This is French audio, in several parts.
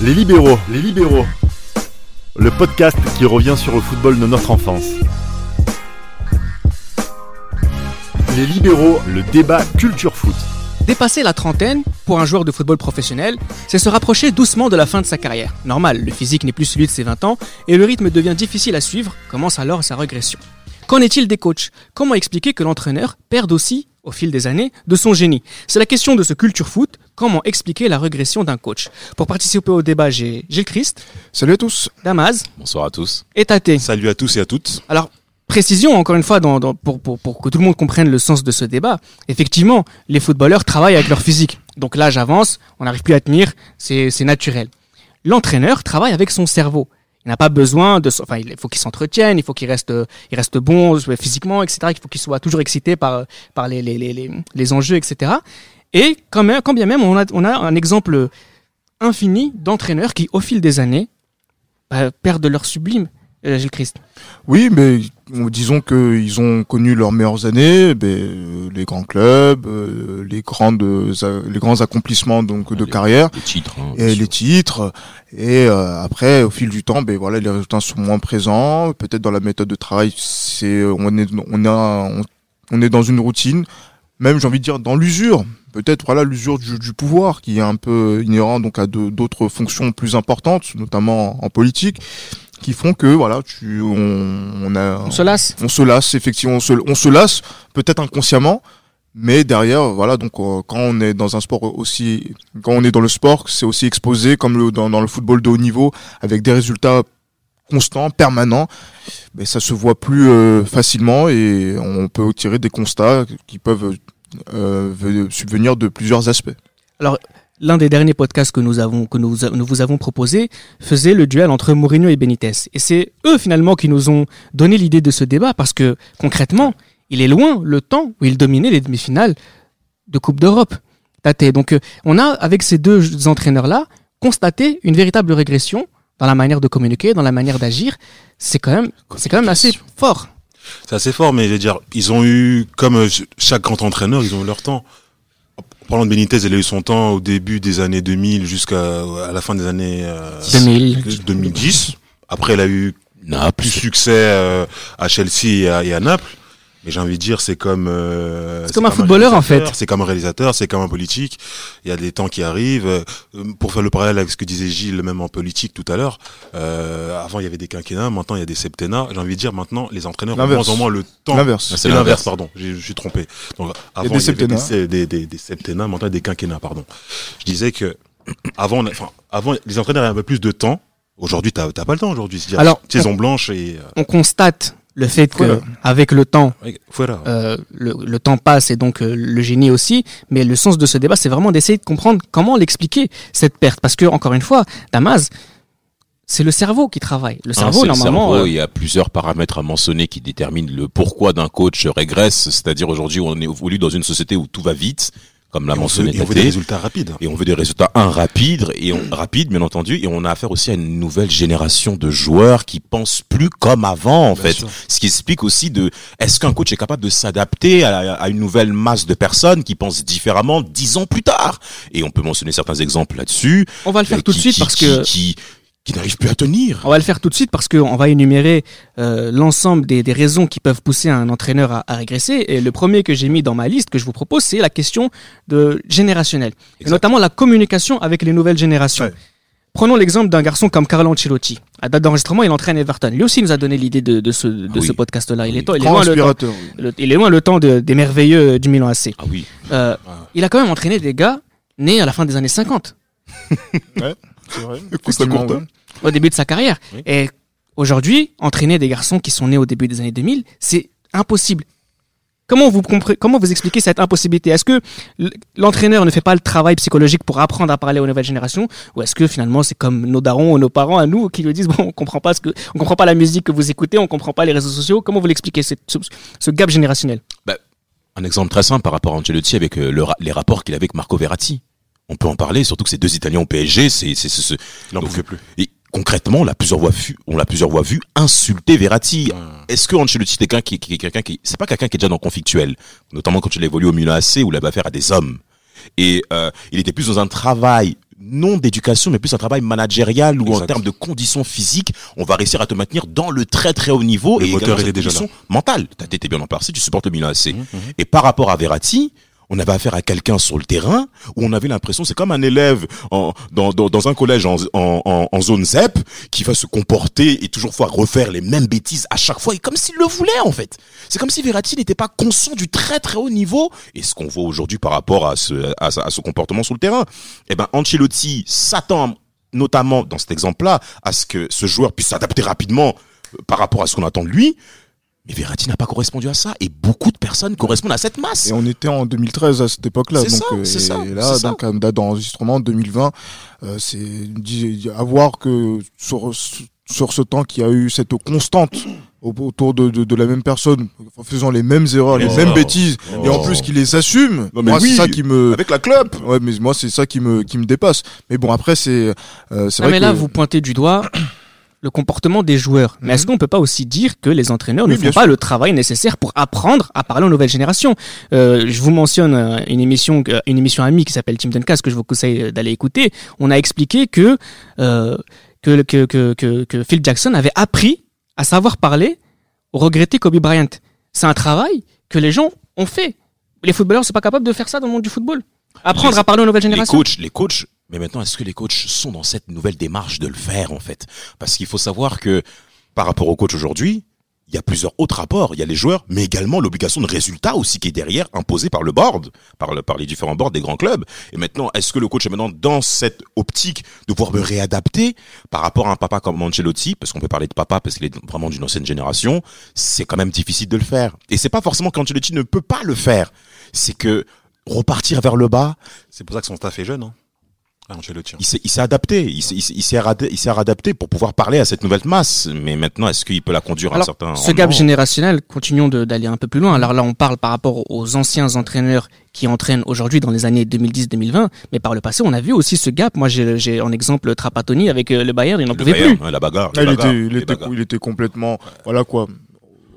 Les libéraux, les libéraux. Le podcast qui revient sur le football de notre enfance. Les libéraux, le débat culture foot. Dépasser la trentaine, pour un joueur de football professionnel, c'est se rapprocher doucement de la fin de sa carrière. Normal, le physique n'est plus celui de ses 20 ans et le rythme devient difficile à suivre, commence alors sa régression. Qu'en est-il des coachs? Comment expliquer que l'entraîneur perde aussi, au fil des années, de son génie? C'est la question de ce culture foot. Comment expliquer la régression d'un coach Pour participer au débat, j'ai Gilles Christ, Salut à tous. Damaz Bonsoir à tous. et Tate. Salut à tous et à toutes. Alors, précision encore une fois dans, dans- pour, pour, pour que tout le monde comprenne le sens de ce débat. Effectivement, les footballeurs travaillent avec leur physique. Donc l'âge avance, on n'arrive plus à tenir, c'est naturel. L'entraîneur travaille avec son cerveau. Il n'a pas besoin de, enfin, il faut qu'il s'entretienne, il faut qu'il reste, il reste bon euh, physiquement, etc. Il faut qu'il soit toujours excité par, par les, les, les, les, les enjeux, etc. Et quand, même, quand bien même, on a, on a un exemple infini d'entraîneurs qui, au fil des années, bah, perdent leur sublime. Euh, Gilles Christ. Oui, mais disons qu'ils ont connu leurs meilleures années, ben, euh, les grands clubs, euh, les grandes, les grands accomplissements donc de Les- carrière Les titres. hein, et les titres. Et euh, après, au fil du temps, ben voilà, les résultats sont moins présents. Peut-être dans la méthode de travail, c'est on est on a on, on est dans une routine. Même j'ai envie de dire dans l'usure. Peut-être voilà l'usure du, du pouvoir qui est un peu inhérent donc à d'autres fonctions plus importantes, notamment en politique, qui font que voilà tu on, on a On se lasse. On se lasse effectivement on se, on se lasse peut-être inconsciemment mais derrière voilà donc euh, quand on est dans un sport aussi quand on est dans le sport c'est aussi exposé comme le, dans, dans le football de haut niveau avec des résultats constants permanents mais ça se voit plus euh, facilement et on peut tirer des constats qui peuvent euh, ve- subvenir de plusieurs aspects. L'un des derniers podcasts que nous avons que nous, nous vous avons proposé faisait le duel entre Mourinho et Benitez. Et c'est eux finalement qui nous ont donné l'idée de ce débat parce que concrètement il est loin le temps où il dominait les demi-finales de Coupe d'Europe. Donc euh, on a avec ces deux entraîneurs là constaté une véritable régression dans la manière de communiquer dans la manière d'agir. C'est quand même c'est quand même assez fort C'est assez fort, mais je veux dire, ils ont eu, comme euh, chaque grand entraîneur, ils ont eu leur temps. En parlant de Benitez, il a eu son temps au début des années 2000 jusqu'à à la fin des années euh, 2000 2010. Après, il a eu Naples. plus succès euh, à Chelsea et à, et à Naples. Mais j'ai envie de dire, c'est comme euh, C'est comme un footballeur, en fait. C'est comme un réalisateur, c'est comme un politique. Il y a des temps qui arrivent. Euh, Pour faire le parallèle avec ce que disait Gilles, même en politique tout à l'heure. Euh, avant, il y avait des quinquennats. Maintenant, il y a des septennats. J'ai envie de dire, maintenant, les entraîneurs ont de L'inverse. moins en moins le temps. l'inverse c'est l'inverse, pardon. J'ai- Je suis trompé. Donc, avant, des il y avait septennats. des, des, des, des septennats. Maintenant, il y a des quinquennats, pardon. Je disais que avant, on a- enfin, avant, les entraîneurs avaient un peu plus de temps. Aujourd'hui, t'as t'as pas le temps aujourd'hui. C'est-à-dire Alors, saison blanche et euh, on constate le fait que Voilà. avec le temps voilà. Euh, le, le temps passe et donc euh, le génie aussi. Mais le sens de ce débat, c'est vraiment d'essayer de comprendre comment l'expliquer cette perte, parce que encore une fois, Damas, c'est le cerveau qui travaille. Le Hein, cerveau, le normalement, cerveau, euh, il y a plusieurs paramètres à mentionner qui déterminent le pourquoi d'un coach régresse. C'est-à-dire aujourd'hui, on évolue dans une société où tout va vite, comme l'a Et on, veut, mentionné et on veut des résultats rapides. Et on veut des résultats un rapides et on, rapides bien entendu et on a affaire aussi à une nouvelle génération de joueurs qui pensent plus comme avant en Bien fait. sûr. Ce qui explique aussi de est-ce qu'un coach est capable de s'adapter à, à une nouvelle masse de personnes qui pensent différemment dix ans plus tard? Et on peut mentionner certains exemples là-dessus. on va le faire euh, tout de suite qui- parce qui- que qui, n'arrivent plus à tenir. on va le faire tout de suite parce qu'on va énumérer euh, l'ensemble des, des raisons qui peuvent pousser un entraîneur à, à régresser. Et le premier que j'ai mis dans ma liste que je vous propose, c'est la question de générationnelle, et notamment la communication avec les nouvelles générations. Ouais. Prenons l'exemple d'un garçon comme Carlo Ancelotti. À date d'enregistrement, il entraîne Everton. Lui aussi nous a donné l'idée de, de ce, de Ah oui. ce podcast-là. Il, Oui. est temps- il est grand loin le temps, inspirateur le- il est loin le temps de- des merveilleux du Milan AC. Ah oui. Euh, Ah. il a quand même entraîné des gars nés à la fin des années 50, c'est vrai Au début de sa carrière. Oui. Et aujourd'hui, entraîner des garçons qui sont nés au début des années 2000, c'est impossible. Comment vous comment vous expliquez cette impossibilité? Est-ce que l'entraîneur ne fait pas le travail psychologique pour apprendre à parler aux nouvelles générations, ou est-ce que finalement c'est comme nos darons ou nos parents à nous qui nous disent bon, on comprend pas ce que, on comprend pas la musique que vous écoutez, on comprend pas les réseaux sociaux. Comment vous l'expliquez cette- ce, ce gap générationnel? Un exemple très simple par rapport à Ancelotti avec euh, le les rapports qu'il avait avec Marco Verratti. On peut en parler, surtout que ces deux Italiens au PSG, c'est c'est c'est- Donc, plus. Et concrètement, on l'a plusieurs fois vu, on l'a plusieurs fois vu insulter Verratti. Ah. Est-ce que Ancelotti est quelqu'un qui, qui est quelqu'un qui, c'est pas quelqu'un qui est déjà dans conflictuel, notamment quand il évolue au Milan AC où il avait affaire à des hommes. Et euh, il était plus dans un travail non d'éducation, mais plus un travail managérial où en termes de conditions physiques, on va réussir à te maintenir dans le très très haut niveau Le et moteur était déjà condition mentale. T'as été bien en partie, tu supportes le Milan AC. Mhm, Et par rapport à Verratti, on avait affaire à quelqu'un sur le terrain où on avait l'impression, c'est comme un élève en, dans, dans, dans un collège en, en, en, zone ZEP qui va se comporter et toujours fois refaire les mêmes bêtises à chaque fois et comme s'il le voulait en fait. C'est comme si Verratti n'était pas conscient du très très haut niveau et ce qu'on voit aujourd'hui par rapport à ce, à, à ce comportement sur le terrain. Eh ben, Ancelotti s'attend notamment dans cet exemple-là à ce que ce joueur puisse s'adapter rapidement euh, par rapport à ce qu'on attend de lui. Mais Verratti n'a pas correspondu à ça et beaucoup de personnes correspondent à cette masse. Et on était en 2013 à cette époque-là. C'est donc, ça, euh, c'est ça, et là, ça. donc, à date d'enregistrement 2020, euh, c'est à voir que sur, sur ce temps qu'il y a eu cette constante au- autour de, de, de la même personne, en faisant les mêmes erreurs, les Oh. mêmes bêtises, et en Oh. plus qu'il les assume. Non, mais moi, oui, c'est ça qui me, Avec la club. ouais, mais moi, c'est ça qui me, qui me dépasse. Mais bon, après, c'est, euh, c'est Non, vrai mais que là, vous pointez du doigt le comportement des joueurs. Mais est-ce Mhm. qu'on peut pas aussi dire que les entraîneurs Oui, ne font pas sûr. le travail nécessaire pour apprendre à parler aux nouvelles générations? Euh, Je vous mentionne euh, une émission, euh, une émission amie qui s'appelle Team Duncast que je vous conseille d'aller écouter. On a expliqué que, euh, que, que, que, que, Phil Jackson avait appris à savoir parler au regretté Kobe Bryant. C'est un travail que les gens ont fait. Les footballeurs, c'est pas capable de faire ça dans le monde du football. Apprendre Les- à parler aux nouvelles Les générations. coachs, les coachs, mais maintenant, est-ce que les coachs sont dans cette nouvelle démarche de le faire, en fait? Parce qu'il faut savoir que, par rapport aux coachs aujourd'hui, il y a plusieurs autres rapports. Il y a les joueurs, mais également l'obligation de résultat aussi qui est derrière, imposée par le board, par, le, par les différents boards des grands clubs. Et maintenant, est-ce que le coach est maintenant dans cette optique de pouvoir me réadapter par rapport à un papa comme Ancelotti, parce qu'on peut parler de papa parce qu'il est vraiment d'une ancienne génération, c'est quand même difficile de le faire. Et c'est pas forcément qu'Ancelotti ne peut pas le faire. C'est que repartir vers le bas, C'est pour ça que son staff est jeune, hein. Ancelotti. hein. il s'est, il s'est adapté, il s'est, il s'est, il s'est rada- il s'est adapté pour pouvoir parler à cette nouvelle masse. Mais maintenant, est-ce qu'il peut la conduire à un Alors, certain ce gap générationnel, continuons de- d'aller un peu plus loin. Alors là, on parle par rapport aux anciens entraîneurs qui entraînent aujourd'hui dans les années 2010-2020, mais par le passé, on a vu aussi ce gap. Moi, j'ai j'ai en exemple Trapattoni avec euh, le Bayern, il n'en Le pouvait Bayern, plus. la bagarre. Ah, il, bagarres, était, il, était, il était complètement, voilà quoi,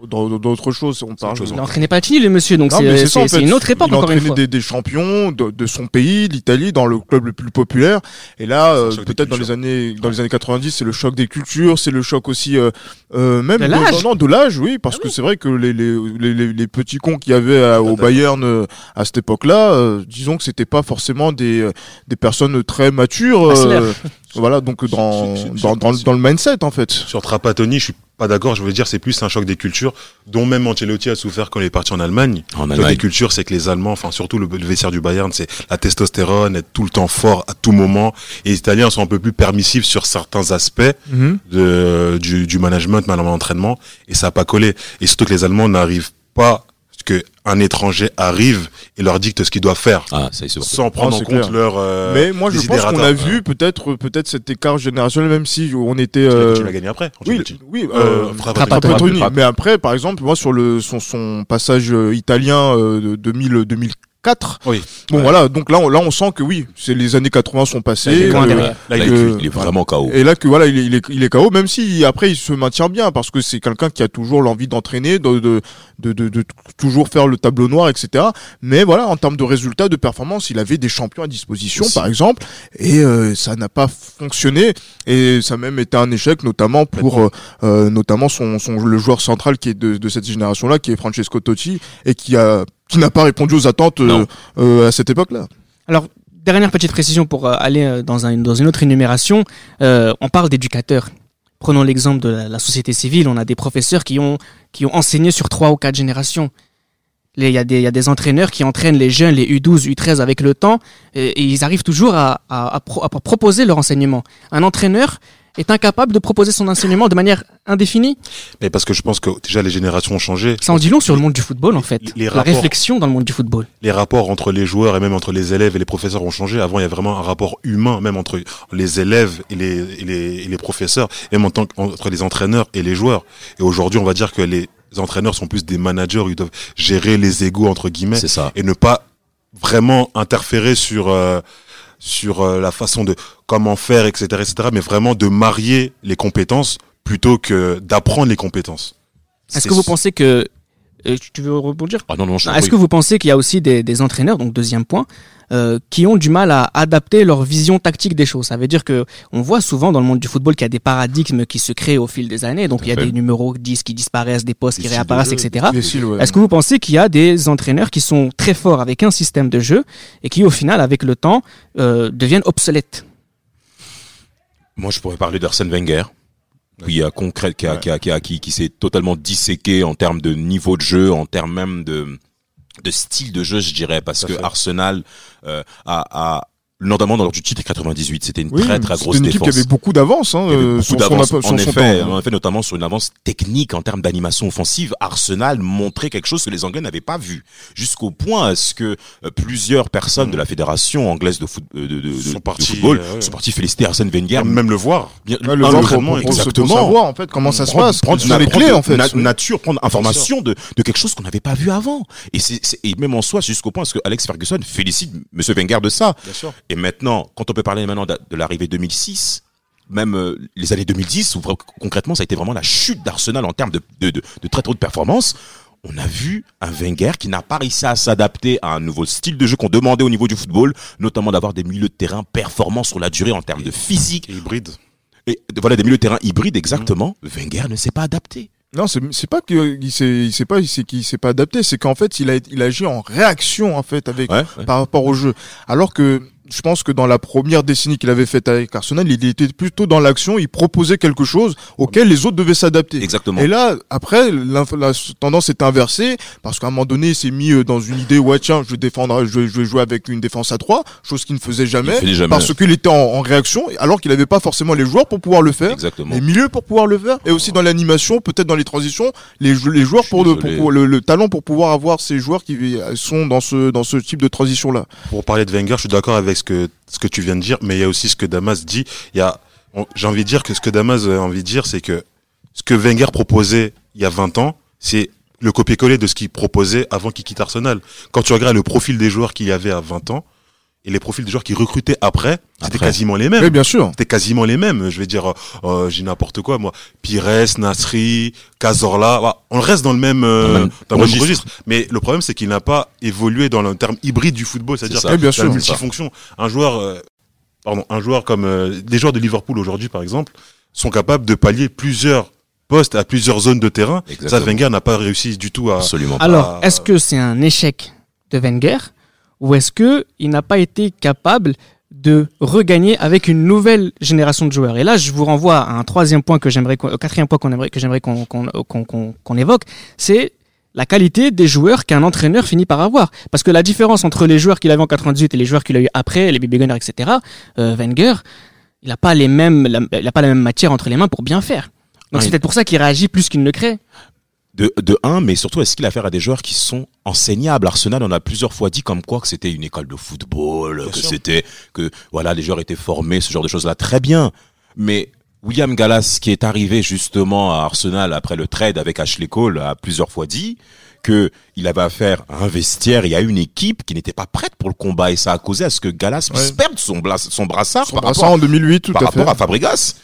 dans d'autres choses. On parle. Il n'entraînait pas Tini, le monsieur, donc c'est en fait. une autre époque, il encore une fois. Des, des champions de, de son pays, l'Italie, dans le club le plus populaire. Et là, euh, peut-être dans les années, dans les années 90, c'est le choc des cultures, c'est le choc aussi, euh, euh, même De l'âge. non, de l'âge, oui, parce que c'est vrai que les, les, les, les- petits cons qu'il y avait à- au Bayern euh, à cette époque-là, disons que c'était pas forcément des, des personnes très matures. Voilà, donc dans, dans le mindset en fait. Sur Trapattoni, je suis pas d'accord. Je veux dire, c'est plus un choc des cultures, dont même Ancelotti a souffert quand il est parti en Allemagne. En Le choc des Allemagne. cultures, c'est que les Allemands, enfin surtout le, le vestiaire du Bayern, c'est la testostérone, être tout le temps fort à tout moment. Et les Italiens sont un peu plus permissifs sur certains aspects de, du, du management, l'entraînement, et ça a pas collé. Et surtout que les Allemands n'arrivent pas que un étranger arrive et leur dicte ce qu'ils doivent faire, Ah, ça, c'est sûr. sans prendre Ah, en c'est compte clair. leur. euh, Mais moi, je pense qu'on a vu peut-être, peut-être cet écart générationnel, même si on était. Tu l'as- euh, Tu l'as gagné après. Oui, oui, Euh, euh. Mais après, par exemple, moi, sur le, son, son passage euh, italien euh, de 2000, 2004, Oui. bon Ouais. voilà, donc là, on, là, on sent que oui, c'est les années 80 sont passées. que- derrière. Là, il, que- est, cuit, il est voilà. vraiment KO. Et là que voilà, il est, il est, il est KO, même si après il se maintient bien parce que c'est quelqu'un qui a toujours l'envie d'entraîner, de de, de, de, de toujours faire le tableau noir, etc. Mais voilà, en termes de résultats, de performance, il avait des champions à disposition, Aussi. par exemple, et euh, ça n'a pas fonctionné et ça a même été un échec, notamment pour euh, euh, notamment son, son le joueur central qui est de, de cette génération-là, qui est Francesco Totti et qui a qui n'a pas répondu aux attentes euh, euh, à cette époque-là. Alors, dernière petite précision pour euh, aller dans, un, dans une autre énumération. Euh, on parle d'éducateurs. Prenons l'exemple de la, la société civile. On a des professeurs qui ont, qui ont enseigné sur trois ou quatre générations. Il y, a des- il y a des entraîneurs qui entraînent les jeunes, les U12, U13 avec le temps, et, et ils arrivent toujours à, à- à pro- à proposer leur enseignement. Un entraîneur est incapable de proposer son enseignement de manière indéfinie. Mais parce que je pense que déjà les générations ont changé. Ça en dit long sur le monde du football, en fait. Les- les la rapports- réflexion dans le monde du football. les rapports entre les joueurs et même entre les élèves et les professeurs ont changé. Avant, il y avait vraiment un rapport humain, même entre les élèves et les, et les, et les professeurs, même en tant que- entre les entraîneurs et les joueurs. Et aujourd'hui, on va dire que les entraîneurs sont plus des managers, ils doivent gérer les égaux entre guillemets C'est ça. et ne pas vraiment interférer sur euh, sur euh, la façon de comment faire, etc., etc., mais vraiment de marier les compétences plutôt que d'apprendre les compétences. Est-ce que vous pensez que Euh, tu veux rebondir? Ah non, non, Est-ce que vous pensez qu'il y a aussi des, des entraîneurs, donc deuxième point, euh, qui ont du mal à adapter leur vision tactique des choses Ça veut dire que on voit souvent dans le monde du football qu'il y a des paradigmes qui se créent au fil des années. Donc il y a fait. des numéros 10 qui disparaissent, des postes Des qui réapparaissent, jeu. etc. Ouais. Est-ce que vous pensez qu'il y a des entraîneurs qui sont très forts avec un système de jeu et qui au final, avec le temps, euh, deviennent obsolètes? Moi, je pourrais parler d'Arsène Wenger. Qui a concret, qui a, Ouais. qui a, qui a- qui, qui s'est totalement disséqué en termes de niveau de jeu, en termes même de, de style de jeu, je dirais, parce que. Arsenal euh, a, a, notamment dans du titre 98, c'était une Oui, très très c'était grosse une équipe défense. qui avait beaucoup d'avance, hein, euh, beaucoup d'avance. En effet, temps. en effet, notamment sur une avance technique en termes d'animation offensive, Arsenal montrait quelque chose que les Anglais n'avaient pas vu. Jusqu'au point à ce que euh, plusieurs personnes de la fédération anglaise de, foot, euh, de, de- de- Sont de partis, football euh, ouais. sont partis féliciter Arsène Wenger. Même le voir. Bien, Ouais, le voir pour- pour exactement. savoir en fait comment ça se Prendre- passe, prendre les clés de en fait. na- nature, prendre information de, de quelque chose qu'on n'avait pas vu avant. Et c'est, c'est- et même en soi, jusqu'au point, parce que Alex Ferguson félicite Monsieur Wenger de ça. Bien sûr. Et maintenant, quand on peut parler maintenant de, de l'arrivée 2006, même euh, les années 2010, où concrètement, ça a été vraiment la chute d'Arsenal en termes de, de, de, de très trop de performance. On a vu un Wenger qui n'a pas réussi à s'adapter à un nouveau style de jeu qu'on demandait au niveau du football, notamment d'avoir des milieux de terrain performants sur la durée en termes de physique. Et hybride. Et voilà, des milieux de terrain hybrides, exactement. Wenger ne s'est pas adapté. Non, c'est c'est pas qu'il s'est il s'est pas il s'est qu'il s'est pas adapté, c'est qu'en fait il a il a agi en réaction en fait avec Ouais, ouais. par rapport au jeu. Alors que je pense que dans la première décennie qu'il avait faite avec Arsenal, il était plutôt dans l'action, il proposait quelque chose auquel les autres devaient s'adapter. Exactement. Et là, après, la tendance est inversée parce qu'à un moment donné, il s'est mis euh, dans une idée ouais tiens, je vais défendre, je vais, je vais jouer avec une défense à trois, chose qu'il ne faisait jamais, jamais. parce qu'il était en, en réaction, alors qu'il n'avait pas forcément les joueurs pour pouvoir le faire Exactement. les milieux pour pouvoir le faire et aussi dans l'animation peut-être dans les transitions les, jou- les joueurs pour, le, pour, désolé. pour le, le talent pour pouvoir avoir ces joueurs qui euh, sont dans ce dans ce type de transition là Pour parler de Wenger, je suis d'accord avec ce que, tu viens de dire, mais il y a aussi ce que Damas dit. Il j'ai envie de dire que ce que Damas a envie de dire, c'est que ce que Wenger proposait il y a 20 ans, c'est le copier-coller de ce qu'il proposait avant qu'il quitte Arsenal. Quand tu regardes le profil des joueurs qu'il y avait à 20 ans, et les profils des joueurs qu'il recrutait après, c'était quasiment les mêmes. oui bien sûr C'était quasiment les mêmes. Je vais dire, euh, euh, j'ai n'importe quoi, moi. Pires, Nasri, Cazorla. Voilà. On reste dans le même, euh, Dans le registre. registre. Mais le problème, c'est qu'il n'a pas évolué dans le terme hybride du football. C'est-à-dire C'est ça. Oui, bien la multifonction. Un joueur, euh, pardon, un joueur comme euh, des joueurs de Liverpool aujourd'hui, par exemple, sont capables de pallier plusieurs postes à plusieurs zones de terrain. Ça, Exactement. Wenger n'a pas réussi du tout à. Absolument pas. Alors, est-ce que c'est un échec de Wenger? Ou est-ce que il n'a pas été capable de regagner avec une nouvelle génération de joueurs? Et là, je vous renvoie à un troisième point que j'aimerais, quatrième point qu'on aimerait, que j'aimerais qu'on, qu'on, qu'on, qu'on- évoque, c'est la qualité des joueurs qu'un entraîneur finit par avoir. Parce que la différence entre les joueurs qu'il avait en 98 et les joueurs qu'il a eu après, les baby gunners, etc., euh, Wenger, il n'a pas les mêmes, la- il a pas la même matière entre les mains pour bien faire. Donc c'est peut-être pour ça qu'il réagit plus qu'il ne crée. De, de un, mais surtout, est-ce qu'il a affaire à des joueurs qui sont enseignables? Arsenal, on a plusieurs fois dit comme quoi que c'était une école de football, que c'était que voilà, les joueurs étaient formés, ce genre de choses-là, très bien. Mais William Gallas, qui est arrivé justement à Arsenal après le trade avec Ashley Cole, a plusieurs fois dit que il avait affaire à un vestiaire et à une équipe qui n'était pas prête pour le combat et ça a causé à ce que Gallas puisse Ouais. perdre son, son brassard Son par brassard rapport en 2008 tout par à rapport fait à Fabregas.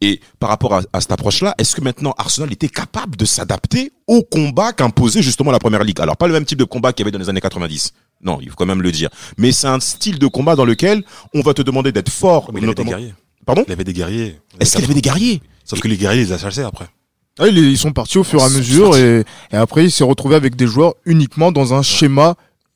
Et par rapport à, à cette approche-là, est-ce que maintenant Arsenal était capable de s'adapter au combat qu'imposait justement la première ligue? Alors pas le même type de combat qu'il y avait dans les années 90. Non, il faut quand même le dire. Mais c'est un style de combat dans lequel on va te demander d'être fort. Mais il avait des notamment- guerriers. Pardon? Il avait des guerriers. Est-ce qu'il avait des guerriers? Sauf que les guerriers, ils les a chassés après. Ah, ils, sont partis au fur et à mesure et après il s'est retrouvé avec des joueurs uniquement dans un schéma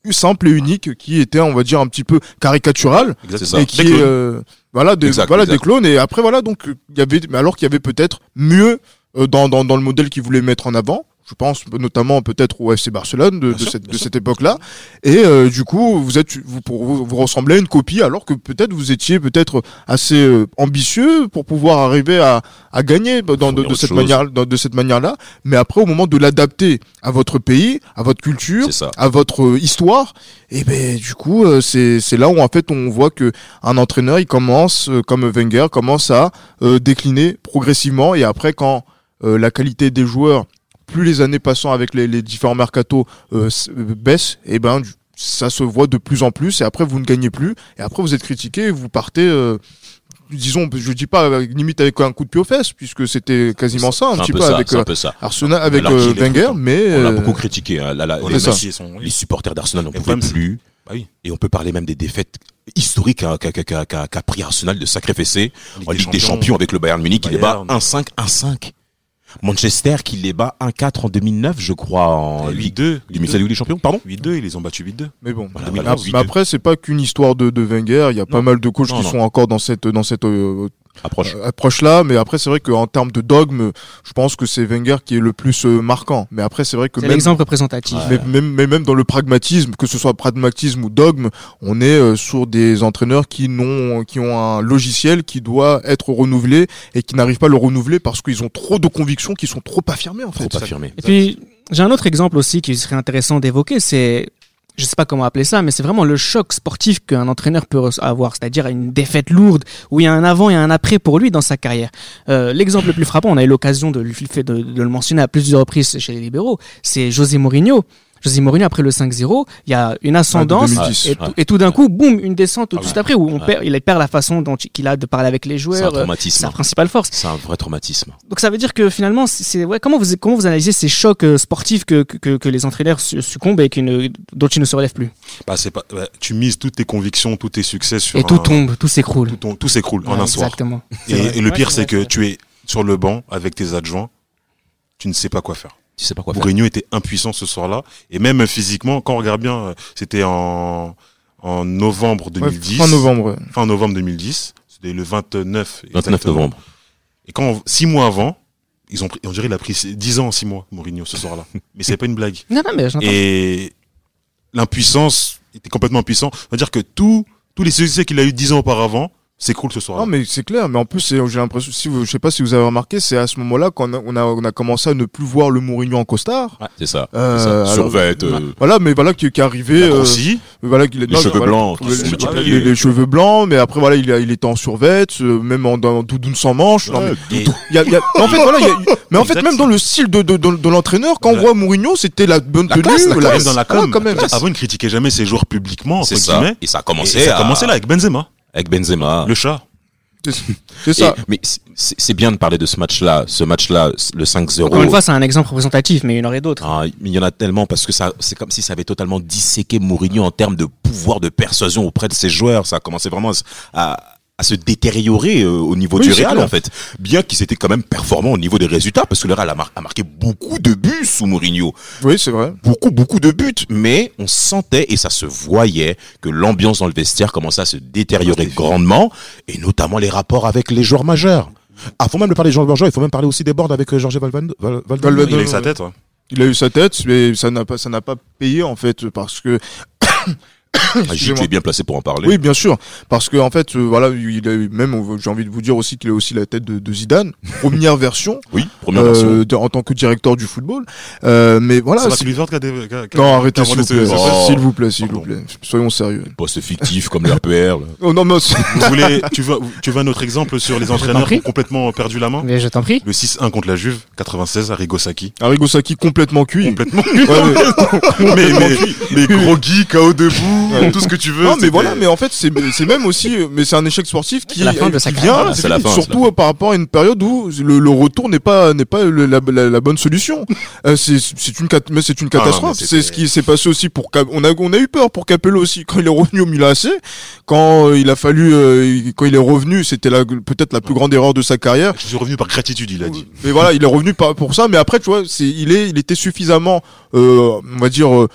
simple et unique qui était on va dire un petit peu caricatural et qui Des euh, voilà des Exact, voilà exact. des clones. Et après voilà donc il y avait mais alors qu'il y avait peut-être mieux euh, dans, dans dans le modèle qu'ils voulaient mettre en avant je pense notamment peut-être au FC Barcelone de, de sûr, cette de cette époque-là. Et euh, du coup vous êtes vous vous, vous ressemblez à une copie alors que peut-être vous étiez peut-être assez euh, ambitieux pour pouvoir arriver à à gagner dans de, de cette chose. manière dans- de cette manière-là. Mais après au moment de l'adapter à votre pays à votre culture à votre euh, histoire et ben du coup euh, c'est c'est là où en fait on voit que un entraîneur il commence euh, comme Wenger commence à euh, décliner progressivement. Et après quand euh, la qualité des joueurs plus les années passant avec les, les différents mercatos euh, euh, baissent et ben du- ça se voit de plus en plus et après vous ne gagnez plus et après vous êtes critiqué et vous partez euh, disons, je dis pas limite avec un coup de pied aux fesses, puisque c'était quasiment ça un petit peu peu ça, avec un peu ça. Arsenal, avec euh, Wenger, mais On l'a beaucoup critiqué. hein. Là, là, On les, oui. supporters d'Arsenal n'en pouvaient plus. Bah oui. Et on peut parler même des défaites historiques qu'a qu'a- pris Arsenal de sacré fessé en Ligue des Champions avec le Bayern Munich qui les bat Bayern. 1-5, 1-5. Manchester qui les bat 1-4 en 2009, je crois, en Et Ligue 8-2. 2007 Ligue des Champions, pardon 8-2, ils les ont battus 8-2. mais bon. Voilà, Mais après, c'est pas qu'une histoire de, de Wenger. Il y a pas mal de coachs Non, qui non. sont encore dans cette dans cette euh, Approche. approche là. Mais après, c'est vrai qu'en termes de dogme, je pense que c'est Wenger qui est le plus euh, marquant. Mais après, c'est vrai que C'est même l'exemple représentatif. mais même, mais même dans le pragmatisme, que ce soit pragmatisme ou dogme, on est euh, sur des entraîneurs qui n'ont, qui ont un logiciel qui doit être renouvelé et qui n'arrivent pas à le renouveler parce qu'ils ont trop de convictions qui sont trop affirmées en fait. Trop affirmé. Et puis, j'ai un autre exemple aussi qui serait intéressant d'évoquer, c'est, je sais pas comment appeler ça, mais c'est vraiment le choc sportif qu'un entraîneur peut avoir, c'est-à-dire une défaite lourde où il y a un avant et un après pour lui dans sa carrière. Euh, L'exemple le plus frappant, on a eu l'occasion de, de le mentionner à plusieurs reprises chez les libéraux, c'est José Mourinho. José Mourinho, après le 5-0, il y a une ascendance Ah, de 2010, et, ouais. tout- et tout d'un coup, boum, une descente tout de Ah suite ouais. après où on Ouais. perd, il perd la façon dont il- qu'il a de parler avec les C'est un joueurs. euh, traumatisme. Sa principale force. C'est un vrai traumatisme. Donc ça veut dire que finalement, c'est c'est- ouais, comment vous comment vous analysez ces chocs euh, sportifs que, que, que les entraîneurs su- succombent et qui ne, dont ils ne se relèvent plus? Bah, c'est pas, bah, tu mises toutes tes convictions, tous tes succès sur et tout un- tombe, tout s'écroule. tout, tout s'écroule en un soir. Exactement. Et, le pire, Ouais, c'est c'est que tu es sur le banc avec tes adjoints, tu ne sais pas quoi faire. Tu sais pas quoi faire. Mourinho était impuissant ce soir-là, et même physiquement, quand on regarde bien, euh, c'était en, en novembre Ouais, 2010. fin novembre. ouais. Fin novembre 2010. C'était le 29. 29 exactement. novembre. Et quand, on- six mois avant, ils ont pris, on dirait il a pris 10 ans, six mois, Mourinho, ce soir-là. Mais c'est pas une blague. Non, non, mais. Et l'impuissance, il était complètement impuissant. C'est-à-dire que tout, tous les succès qu'il a eu dix ans auparavant, c'est cool ce soir-là. Non mais c'est clair, mais en plus j'ai l'impression, si vous, je sais pas si vous avez remarqué, c'est à ce moment-là qu'on a, on a, on a commencé à ne plus voir le Mourinho en costard. Ouais, c'est ça. Euh, ça. Survêt, euh, Voilà, mais voilà qui, qui est arrivé. Il a euh, voilà qu'il est- Les non, cheveux voilà, blancs les, les- les- les cheveux blancs, mais après voilà, il, a, il était en survêt, euh, même en dans doudoune sans manches. Non, mais Et- il y a, il y a- en fait voilà, il y a- mais en fait Exact. même dans le style de, de, de, de l'entraîneur, quand on voit Mourinho, c'était la bonne La tenue, classe, la la- classe. même dans la com. quand même. Avant, il ne critiquait jamais ses joueurs publiquement, C'est ça. Et ça a commencé. ça a commencé là avec Benzema, Avec Benzema. le chat. C'est ça. Et- mais c'est- bien de parler de ce match-là. Ce match-là, le 5-0. Encore une fois, c'est un exemple représentatif, mais il y en aurait d'autres. Ah, il y en a tellement parce que ça, c'est comme si ça avait totalement disséqué Mourinho en termes de pouvoir de persuasion auprès de ses joueurs. Ça a commencé vraiment à, à, se détériorer euh, au niveau Oui, du Real clair. en fait. Bien qu'ils étaient quand même performants au niveau des résultats parce que le Real a, mar- a marqué beaucoup de buts sous Mourinho. Oui, c'est vrai. Beaucoup, beaucoup de buts. Mais on sentait et ça se voyait que l'ambiance dans le vestiaire commençait à se détériorer grandement et notamment les rapports avec les joueurs majeurs. Ah, faut même le parler des joueurs majeurs, il faut même parler aussi des boards avec euh, Jorge Valverde. Val- Valverde. Valverde. Il a eu sa tête, ouais. Il a eu sa tête, mais ça n'a pas, ça n'a pas payé en fait parce que. Ah, Gilles, tu es bien placé pour en parler. Oui, bien sûr, parce que en fait, euh, voilà, il a eu même, j'ai envie de vous dire aussi qu'il a aussi la tête de, de Zidane, première version, Oui, première euh, version. de- en tant que directeur du football. Euh, mais voilà. C'est- qui a des- qui a- qui a- Non, arrêtez s'il vous plaît, Oh. s'il vous plaît, s'il vous plaît, soyons sérieux. Poste fictif comme l'RPR. Oh non, mais c'est- Vous voulez, tu veux, tu veux un autre exemple sur les entraîneurs qui ont complètement perdu la main? Mais je t'en prie. Le 6-1 contre la Juve, 96, Arrigo Sacchi. Arrigo Sacchi complètement cuit. Complètement. Ouais, mais- mais, mais, mais KO debout. Tout ce que tu veux. Non, mais voilà, mais en fait, c'est c'est même aussi, euh, mais c'est un échec sportif qui, la fin de qui sa vient, la fin, surtout la par rapport à une période où le, le retour n'est pas n'est pas le- la, la, la bonne solution. Euh, c'est c'est une mais c'est une Ah, catastrophe. c'est ce qui s'est passé aussi pour Cap- on a on a eu peur pour Capello aussi quand il est revenu au Milan AC. Quand euh, il a fallu euh, quand il est revenu, c'était la peut-être la plus grande erreur de sa carrière. Je suis revenu par gratitude, il a dit. Mais voilà, il est revenu par- pour ça. Mais après, tu vois, c'est, il est, il était suffisamment, euh, on va dire, euh,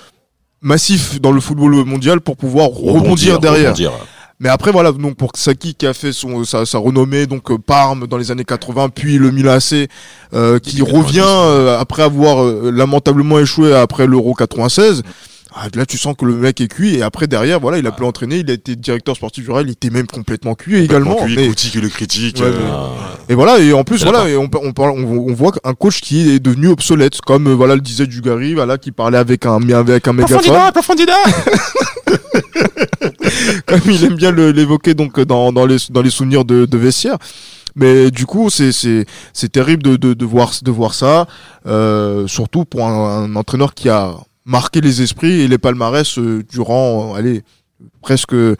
massif dans le football mondial pour pouvoir rebondir, derrière. rebondir. Mais après, voilà, donc pour Saki qui a fait son, sa, sa renommée, donc euh, Parme dans les années 80, puis le Milan AC, euh, qui 90. revient euh, après avoir euh, lamentablement échoué après l'Euro 96. Ah, là, tu sens que le mec est cuit et après derrière, voilà, il a pu entraîner, il a été directeur sportif du Real, il était même complètement cuit également. Lui, Mais- Couti qui le critique. Ouais, euh, mais- Ah. et voilà, et en plus, voilà, et on, on, parle, on, on voit un coach qui est devenu obsolète, comme euh, voilà le disait Dugarry, voilà, qui parlait avec un, avec un mégaphone, comme il aime bien l'évoquer donc dans, dans les dans les souvenirs de, de vestiaire. Mais du coup, c'est c'est c'est terrible de, de de voir de voir ça, euh, surtout pour un, un entraîneur qui a marqué les esprits et les palmarès euh, durant, euh, allez, presque euh,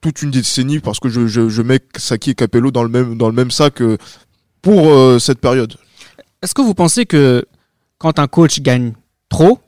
toute une décennie parce que je, je, mets Saki et Capello dans le même dans le même sac pour cette période. Est-ce que vous pensez que quand un coach gagne trop,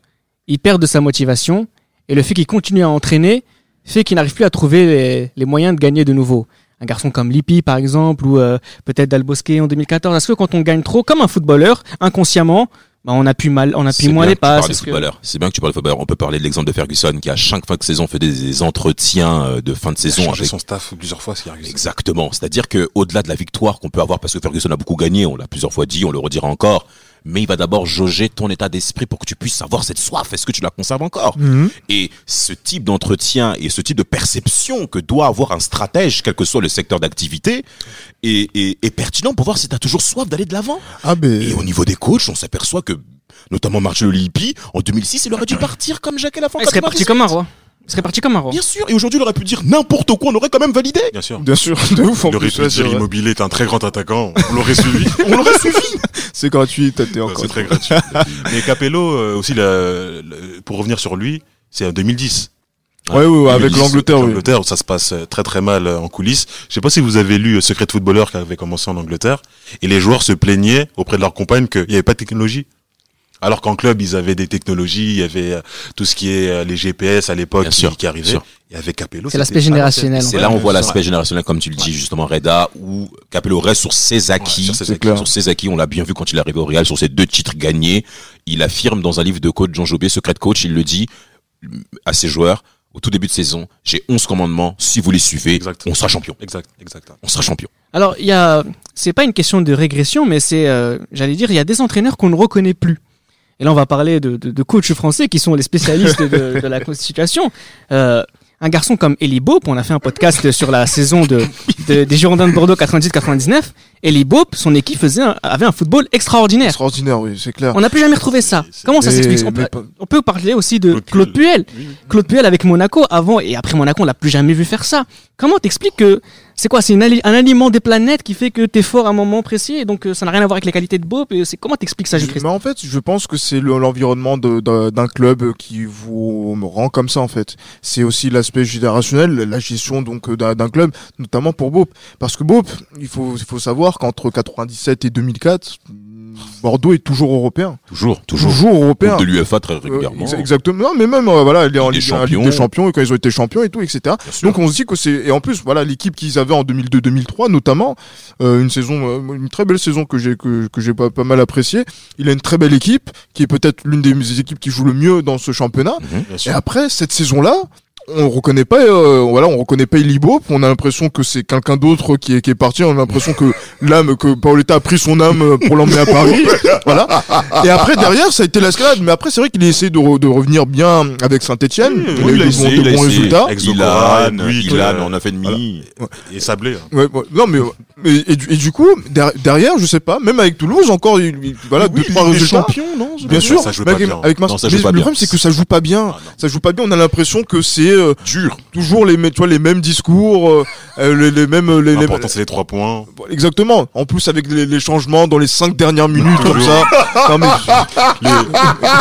il perd de sa motivation et le fait qu'il continue à entraîner fait qu'il n'arrive plus à trouver les, moyens de gagner de nouveau? Un garçon comme Lippi par exemple ou peut-être Dal Bosque en 2014 est-ce que quand on gagne trop comme un footballeur inconsciemment bah, on appuie mal on appuie C'est moins les passes que-. C'est bien que tu parles de footballeurs. On peut parler de l'exemple de Ferguson qui à chaque fin de saison fait des, des entretiens euh, de fin de Il a saison avec son staff plusieurs fois, c'est Ferguson. Exactement. C'est-à-dire que au-delà de la victoire qu'on peut avoir parce que Ferguson a beaucoup gagné, on l'a plusieurs fois dit, on le redira encore, mais il va d'abord jauger ton état d'esprit pour que tu puisses avoir cette soif. Est-ce que tu la conserves encore? Et ce type d'entretien et ce type de perception que doit avoir un stratège, quel que soit le secteur d'activité, est, est, est pertinent pour voir si tu as toujours soif d'aller de l'avant. Ah ben Et au niveau des coachs, on s'aperçoit que, notamment Marcello Lippi, en 2006, il aurait dû partir comme Jacques Lafont. il serait parti comme un roi serait parti comme un roi Bien sûr. Et aujourd'hui, il aurait pu dire n'importe quoi, on aurait quand même validé. Bien sûr. bien sûr de ouf en Il aurait plus, pu dire est un très grand attaquant. On l'aurait suivi. On l'aurait suivi. c'est gratuit t'as été encore C'est très gratuit. Mais Capello, euh, aussi, la- pour revenir sur lui, c'est en 2010. ouais, ouais, ouais, avec 2010, l'Angleterre oui. L'Angleterre, ça se passe euh, très très mal euh, en coulisses. Je sais pas si vous avez lu Secret Footballer qui avait commencé en Angleterre. Et les joueurs se plaignaient auprès de leurs compagnes qu'il n'y avait pas de technologie. Alors qu'en club, ils avaient des technologies, il y avait euh, tout ce qui est euh, les GPS à l'époque Bien qui, sûr, qui arrivaient. sûr. Et avec Capello, c'est l'aspect générationnel C'est en là où on voit c'est l'aspect générationnel, comme tu le dis justement, Reda, où Capello reste sur ses acquis. Ouais, sur ses C'est acquis. clair. Sur ses acquis, on l'a bien vu quand il est arrivé au Real, sur ses deux titres gagnés. Il affirme dans un livre de coach Jean Jobé, Secret Coach, il le dit à ses joueurs, au tout début de saison, j'ai 11 commandements, si vous les suivez, Exact. on sera champion. Exact, exact. On sera champion. Alors, il y a, c'est pas une question de régression, mais c'est, euh, j'allais dire, il y a des entraîneurs qu'on ne reconnaît plus. Et là, on va parler de, de, de coachs français qui sont les spécialistes de, de la situation. Euh, un garçon comme Eli Bope, on a fait un podcast sur la saison de, de- des Girondins de Bordeaux 98-99. Eli Bope, son équipe faisait un- avait un football extraordinaire. extraordinaire oui c'est clair On n'a plus jamais retrouvé ça. Comment ça Et- s'explique on, peut- pas- on peut parler aussi de Claude Claude Puel. Claude Puel avec Monaco avant et après Monaco, on l'a plus jamais vu faire ça. Comment t'expliques que c'est quoi C'est ali- un aliment des planètes qui fait que t'es fort à un moment précis et donc euh, ça n'a rien à voir avec les qualités de Bob. Et c'est comment t'expliques ça, Jules Mais Christophe en fait, je pense que c'est le- l'environnement d'un club qui vous rend comme ça en fait. C'est aussi l'aspect générationnel, la gestion donc euh, d'un club, notamment pour Bope. Parce que Bope, il faut, il faut savoir qu'entre 97 et 2004, Bordeaux est toujours européen. Toujours, toujours. Toujours européen. De l'UFA très Euh, régulièrement. ex- exactement. Mais même euh, voilà, il est en Ligue des Champions. des Champions et quand ils ont été champions et tout, etc. Donc on se dit que c'est et en plus voilà l'équipe qu'ils avaient en 2002-2003 notamment euh, une saison euh, une très belle saison que j'ai que, que j'ai pas, pas mal apprécié. Il a une très belle équipe qui est peut-être l'une des équipes qui joue le mieux dans ce championnat. Mhm. Et après cette saison là on reconnaît pas euh, voilà on reconnaît pas Elibo on a l'impression que c'est quelqu'un d'autre qui est qui est parti on a l'impression que l'âme que Paoletta a pris son âme pour l'emmener à Paris voilà. Et après derrière ça a été l'escalade mais après c'est vrai qu'il a essayé de, re- de revenir bien avec Saint-Etienne Oui, il oui, a eu il a de essayé, bons, de il a bons essayé. résultats. Ilan, Buick, Ilan en a fait demi. Et Sablé. hein. Ouais, ouais, non mais et, du- et du coup der- derrière je sais pas même avec Toulouse encore il, il- voilà deux trois résultats. non bien sûr. ça joue pas avec, bien. avec Marseille- Non, ça joue mais pas le problème c'est que ça joue pas bien. Ah, ça joue pas bien. On a l'impression que c'est euh, Dur. toujours les mêmes tu vois les mêmes discours euh, euh, les, les mêmes les, les- L'important, c'est les trois points. exactement en plus avec les, les changements dans les cinq dernières minutes comme ça non mais Les-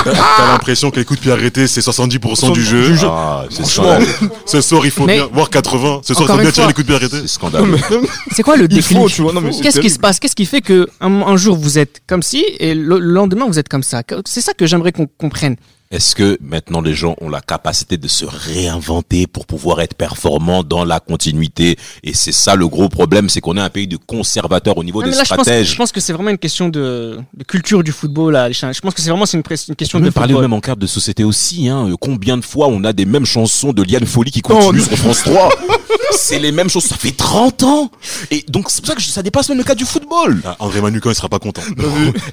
T'as l'impression que les coups de pied arrêtés, c'est 70% du jeu. Du jeu. Ah, c'est Franchement, scandaleux. Ce soir, il faut Mais- bien, voire 80. Ce soir, il faut bien tirer les coups de pied arrêtés. C'est scandaleux. C'est quoi le déclic? c'est Qu'est-ce qui se passe? Qu'est-ce qui fait que un, un jour vous êtes comme ci et le lendemain vous êtes comme ça? C'est ça que j'aimerais qu'on comprenne. Est-ce que maintenant les gens ont la capacité de se réinventer pour pouvoir être performants dans la continuité? Et c'est ça le gros problème, c'est qu'on est un pays de conservateurs au niveau des là, je pense, stratèges. je pense que c'est vraiment une question de, de culture du football. Là. Je pense que c'est vraiment c'est une, une question On de peut parler football. même en cadre de société aussi. Hein. Combien de fois on a des mêmes chansons de Liane Folly qui continuent Non, sur France 3 C'est les mêmes choses. Ça fait 30 ans. Et donc c'est pour ça que ça dépasse même le cadre du football. Ah, André Manucan, il sera pas content.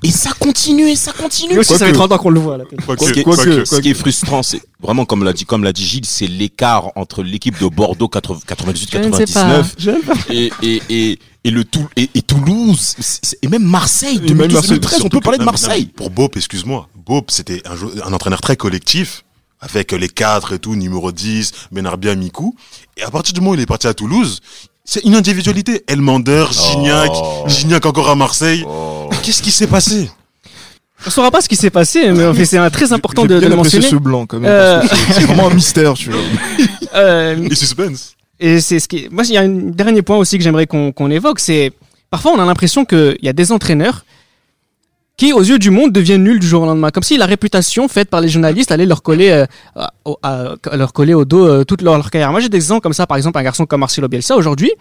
Et ça continue et ça continue. Aussi, ça fait Quoique- 30 ans qu'on le voit. Là. Ce qui est- frustrant, c'est vraiment comme l'a dit, comme l'a dit Gilles, c'est l'écart entre l'équipe de Bordeaux 98-99 Je ne sais pas. et, et, et, et le Tou- et, et Toulouse et même Marseille Et même 2012, Marseille, 2013 on peut parler de Marseille Pour Bob, excuse-moi. Bob, c'était un, entraîneur très collectif, avec les cadres et tout, numéro 10, Benarbia, Mikou. Et à partir du moment où il est parti à Toulouse, c'est une individualité. Elmander, Gignac, Oh. Gignac encore à Marseille. Qu'est-ce qui s'est passé? On saura pas ce qui s'est passé, mais c'est un très important de, de le mentionner. ce blanc quand même Euh, c'est- vraiment un mystère tu vois Euh, Et suspense. et c'est ce qui. Moi, il y a un dernier point aussi que j'aimerais qu'on qu'on évoque, c'est parfois on a l'impression qu'il y a des entraîneurs qui, aux yeux du monde, deviennent nuls du jour au lendemain, comme si la réputation faite par les journalistes allait leur coller, euh, à- leur coller au dos euh, toute leur, leur carrière. Moi, j'ai des exemples comme ça, par exemple, un garçon comme Marcelo Bielsa aujourd'hui.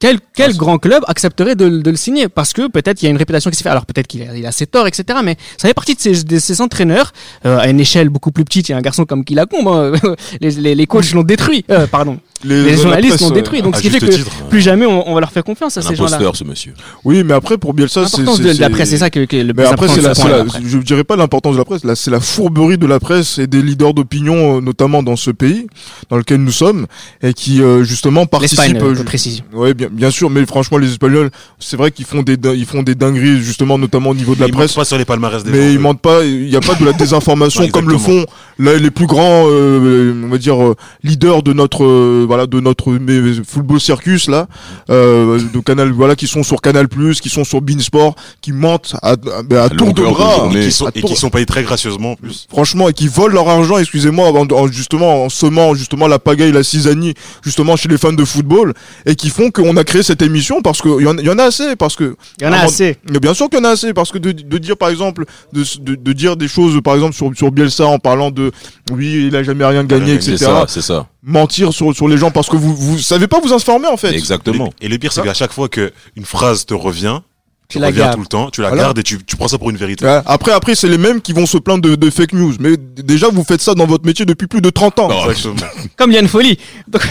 Quel, quel grand club accepterait de, le- de le signer? Parce que peut-être il y a une réputation qui s'est fait. Alors peut-être qu'il a, il a ses torts, etc. Mais ça fait partie de ces, de ces entraîneurs euh, à une échelle beaucoup plus petite. Il y a un garçon comme Kilacombe. hein. les, les, les coachs l'ont détruit. Euh, pardon. Les, la journalistes presse, l'ont détruit. Donc ce qui fait que titre. plus jamais on, on va leur faire confiance à Un ces gens-là. imposteur, ce monsieur. Oui, mais après pour Bielsa, c'est L'importance de, de la presse, c'est ça que, que le Mais après, c'est la, la- je dirais pas l'importance de la presse, là, c'est la fourberie de la presse et des leaders d'opinion, euh, notamment dans ce pays dans lequel nous sommes, et qui euh, justement participent. euh, précision. Ouais, bien, bien sûr, mais franchement, les Espagnols, c'est vrai qu'ils font des, ils font des dingueries, justement, notamment au niveau de la Ils presse. mentent pas sur les palmarès des Mais gens, ils mentent pas, il n'y a pas de la désinformation Ouais, comme le font là, les plus grands, euh, on va dire, euh, leaders de notre, euh, voilà, de notre mais, football circus là, euh, de Canal, voilà, qui sont sur Canal qui sont sur Beansport, qui mentent à, à, à tour de de bras, journée. Et à qui sont, et tour- qui sont payés très gracieusement en plus. franchement, et qui volent leur argent, excusez-moi, en, en- justement en semant justement la pagaille, la cisanie, justement chez les fans de football, et qui font qu'on a créé cette émission parce que il y, en- il y en a assez, parce que Il y en a assez. mais bien sûr qu'il y en a assez, parce que de, de dire par exemple, de, de, de dire des choses par exemple sur, sur Bielsa en parlant de oui, il a jamais rien gagné, C'est etc. ça, c'est ça. Mentir sur, sur les gens parce que vous vous savez pas vous informer en fait. Exactement. Et le pire, c'est qu'à chaque fois que une phrase te revient, Tu tu la reviens gardes. tout le temps, tu la Voilà. gardes et tu, tu prends ça pour une vérité. Ouais, Après, après, c'est les mêmes qui vont se plaindre de, de fake news. Mais déjà, vous faites ça dans votre métier depuis plus de 30 ans. Non, Exactement. Comme Yann Folie. Donc,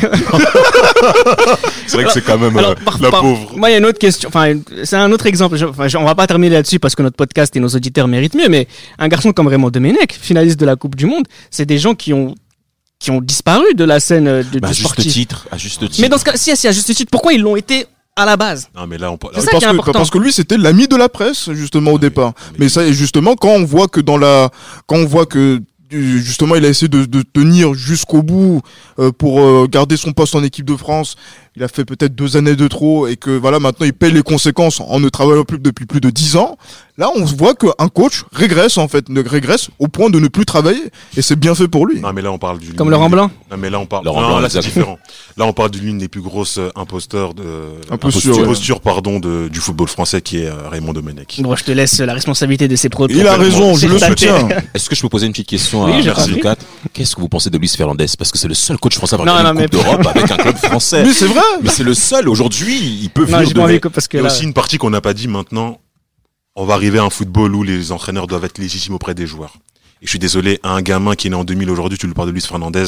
C'est vrai que c'est quand même Alors, euh, par- la par- pauvre. Moi, il y a une autre question. Enfin, c'est un autre exemple. Je- Enfin, on va pas terminer là-dessus parce que notre podcast et nos auditeurs méritent mieux. Mais un garçon comme Raymond Domenech, finaliste de la Coupe du Monde, c'est des gens qui ont qui ont disparu de la scène euh, de, Bah, du juste sportif. titre, à juste titre. Mais dans ce cas, si, si, à juste titre, pourquoi ils l'ont été à la base? Non, mais là, on parle. C'est ça parce, que, parce que lui, c'était l'ami de la presse, justement, au départ. mais- Mais ça, et justement, quand on voit que dans la, quand on voit que, justement, il a essayé de, de tenir jusqu'au bout euh, pour euh, garder son poste en équipe de France. Il a fait peut-être deux années de trop et que voilà maintenant il paye les conséquences en ne travaillant plus depuis plus de dix ans. Là, on voit qu'un coach régresse en fait, ne régresse au point de ne plus travailler et c'est bien fait pour lui. Non, mais là, on parle du. Comme Laurent Blanc Non, mais là, on parle. Laurent non, Blanc, là, c'est différent. Là, on parle d'une l'une des plus grosses euh, imposteurs de. Imposture, imposture, ouais. imposture, pardon, de, du football français qui est euh, Raymond Domenech. Bon, je te laisse la responsabilité de ses propos. Il a raison, je le soutiens. Est-ce que je peux poser une petite question Oui, à. 4 Qu'est-ce que vous pensez de Luis Fernandez? Parce que c'est le seul coach français à Non, avoir non, gagné une mais- d'Europe avec un club français. Mais c'est vrai. Mais c'est le seul aujourd'hui. Il peut Non, venir de pas envie que- parce que Il y a là, aussi une partie qu'on n'a pas dit maintenant. On va arriver à un football où les entraîneurs doivent être légitimes auprès des joueurs. Et je suis désolé, un gamin qui est né en 2000 aujourd'hui, tu lui parles de Luis Fernandez.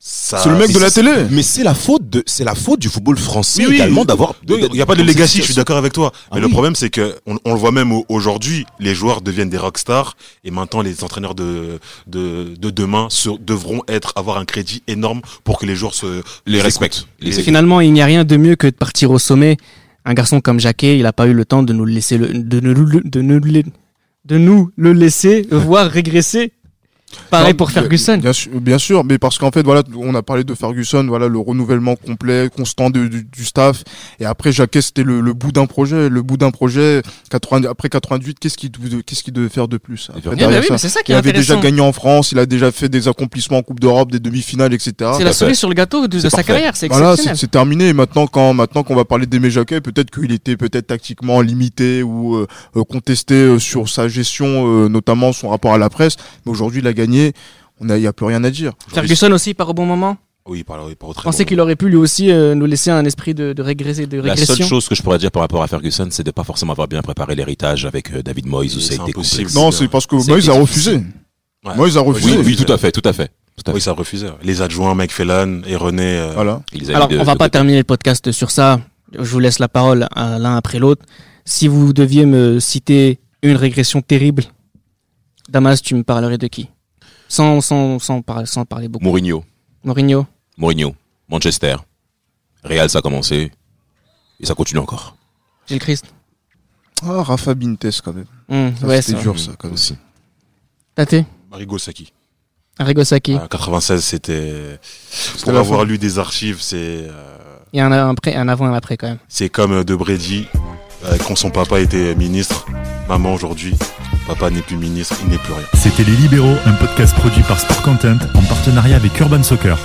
C'est le mec de la télé. Mais c'est la faute de, c'est la faute du football français Oui, oui. également d'avoir. Il n'y a pas de legacy, je suis d'accord avec toi. Ah Mais le problème, c'est que on, on le voit même au- aujourd'hui, les joueurs deviennent des rockstars et maintenant les entraîneurs de de, de demain se- devront être avoir un crédit énorme pour que les joueurs se Les respectent. Les. Finalement, il n'y a rien de mieux que de partir au sommet. Un garçon comme Jacquet, il n'a pas eu le temps de nous le laisser, le, de, nous, le- de, nous, le- de nous le laisser voir régresser. Pareil Non, pour Ferguson. Bien sûr, bien sûr, mais parce qu'en fait, voilà, on a parlé de Ferguson, voilà, le renouvellement complet, constant de- du, du staff. Et après, Jacquet, c'était le, le bout d'un projet. Le bout d'un projet, 80, après 88, qu'est-ce qu'il devait, qu'est-ce qu'il devait faire de plus après, bien, derrière oui, ça? Mais c'est ça qui Il avait déjà gagné en France, il a déjà fait des accomplissements en Coupe d'Europe, des demi-finales, etc. C'est la cerise sur le gâteau de, sa parfait. carrière. C'est Voilà, c'est terminé. Et maintenant, quand maintenant qu'on va parler d'Aimé Jacquet, peut-être qu'il était peut-être tactiquement limité ou euh, euh, contesté euh, sur sa gestion, euh, notamment son rapport à la presse. Mais aujourd'hui, il a gagné. On a, il y a plus rien à dire. Ferguson aussi part au bon moment? Oui, par, par Je pensais qu'il aurait pu lui aussi euh, nous laisser un esprit de, de, régresser, de La régression? seule chose que je pourrais dire par rapport à Ferguson, c'est de pas forcément avoir bien préparé l'héritage avec euh, David Moyes Oui, ça a c'est été impossible. complexe. Non, c'est parce que Moïse a refusé. Ouais. Moïse a refusé. Oui, oui, tout à fait, tout à fait. Tout à Oui, ça refusait. Les adjoints, Mike Fellan et René. euh, Voilà. Il les a Alors, de- on va de pas terminer le podcast sur ça. Je vous laisse la parole à l'un après l'autre. Si vous deviez me citer une régression terrible, Damas, tu me parlerais de qui? Sans, sans, sans, par- sans parler beaucoup. Mourinho, Mourinho Mourinho, Manchester, Real, ça a commencé et ça continue encore. Gilles Christ Ah, Rafa Bintes, quand même. Ça, Ouais, c'était dur, ça, quand même. Aussi. Tate Marigo Saki. Arrigo Sacchi. À 96, c'était. Pour avoir fin. lu des archives, c'est. euh, Il y a un, après, un avant et un après quand même. C'est comme euh, De Brady, euh, quand son papa était ministre. Maman aujourd'hui, papa n'est plus ministre, il n'est plus rien. C'était Les Libéraux, un podcast produit par Sport Content en partenariat avec Urban Soccer.